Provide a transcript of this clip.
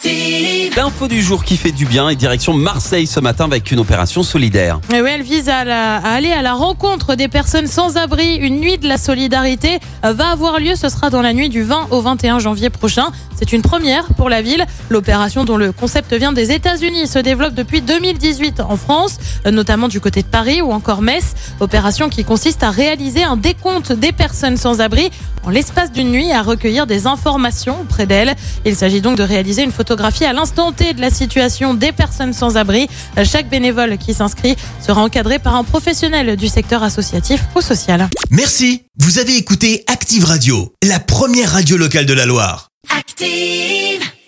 Active. L'info du jour qui fait du bien et direction Marseille ce matin avec une opération solidaire. Et oui, elle vise à, la- à aller à la rencontre des personnes sans abri. Une nuit de la solidarité va avoir lieu. Ce sera dans la nuit du 20 au 21 janvier prochain. C'est une première pour la ville. L'opération dont le concept vient des États-Unis se développe depuis 2018 en France, notamment du côté de Paris ou encore Metz. Opération qui consiste à réaliser un décompte des personnes sans abri en l'espace d'une nuit à recueillir des informations auprès d'elles. Il s'agit donc de réaliser une photographie à l'instant T de la situation des personnes sans abri. Chaque bénévole qui s'inscrit sera encadré par un professionnel du secteur associatif ou social. Merci, vous avez écouté Active Radio, la première radio locale de la Loire. Active.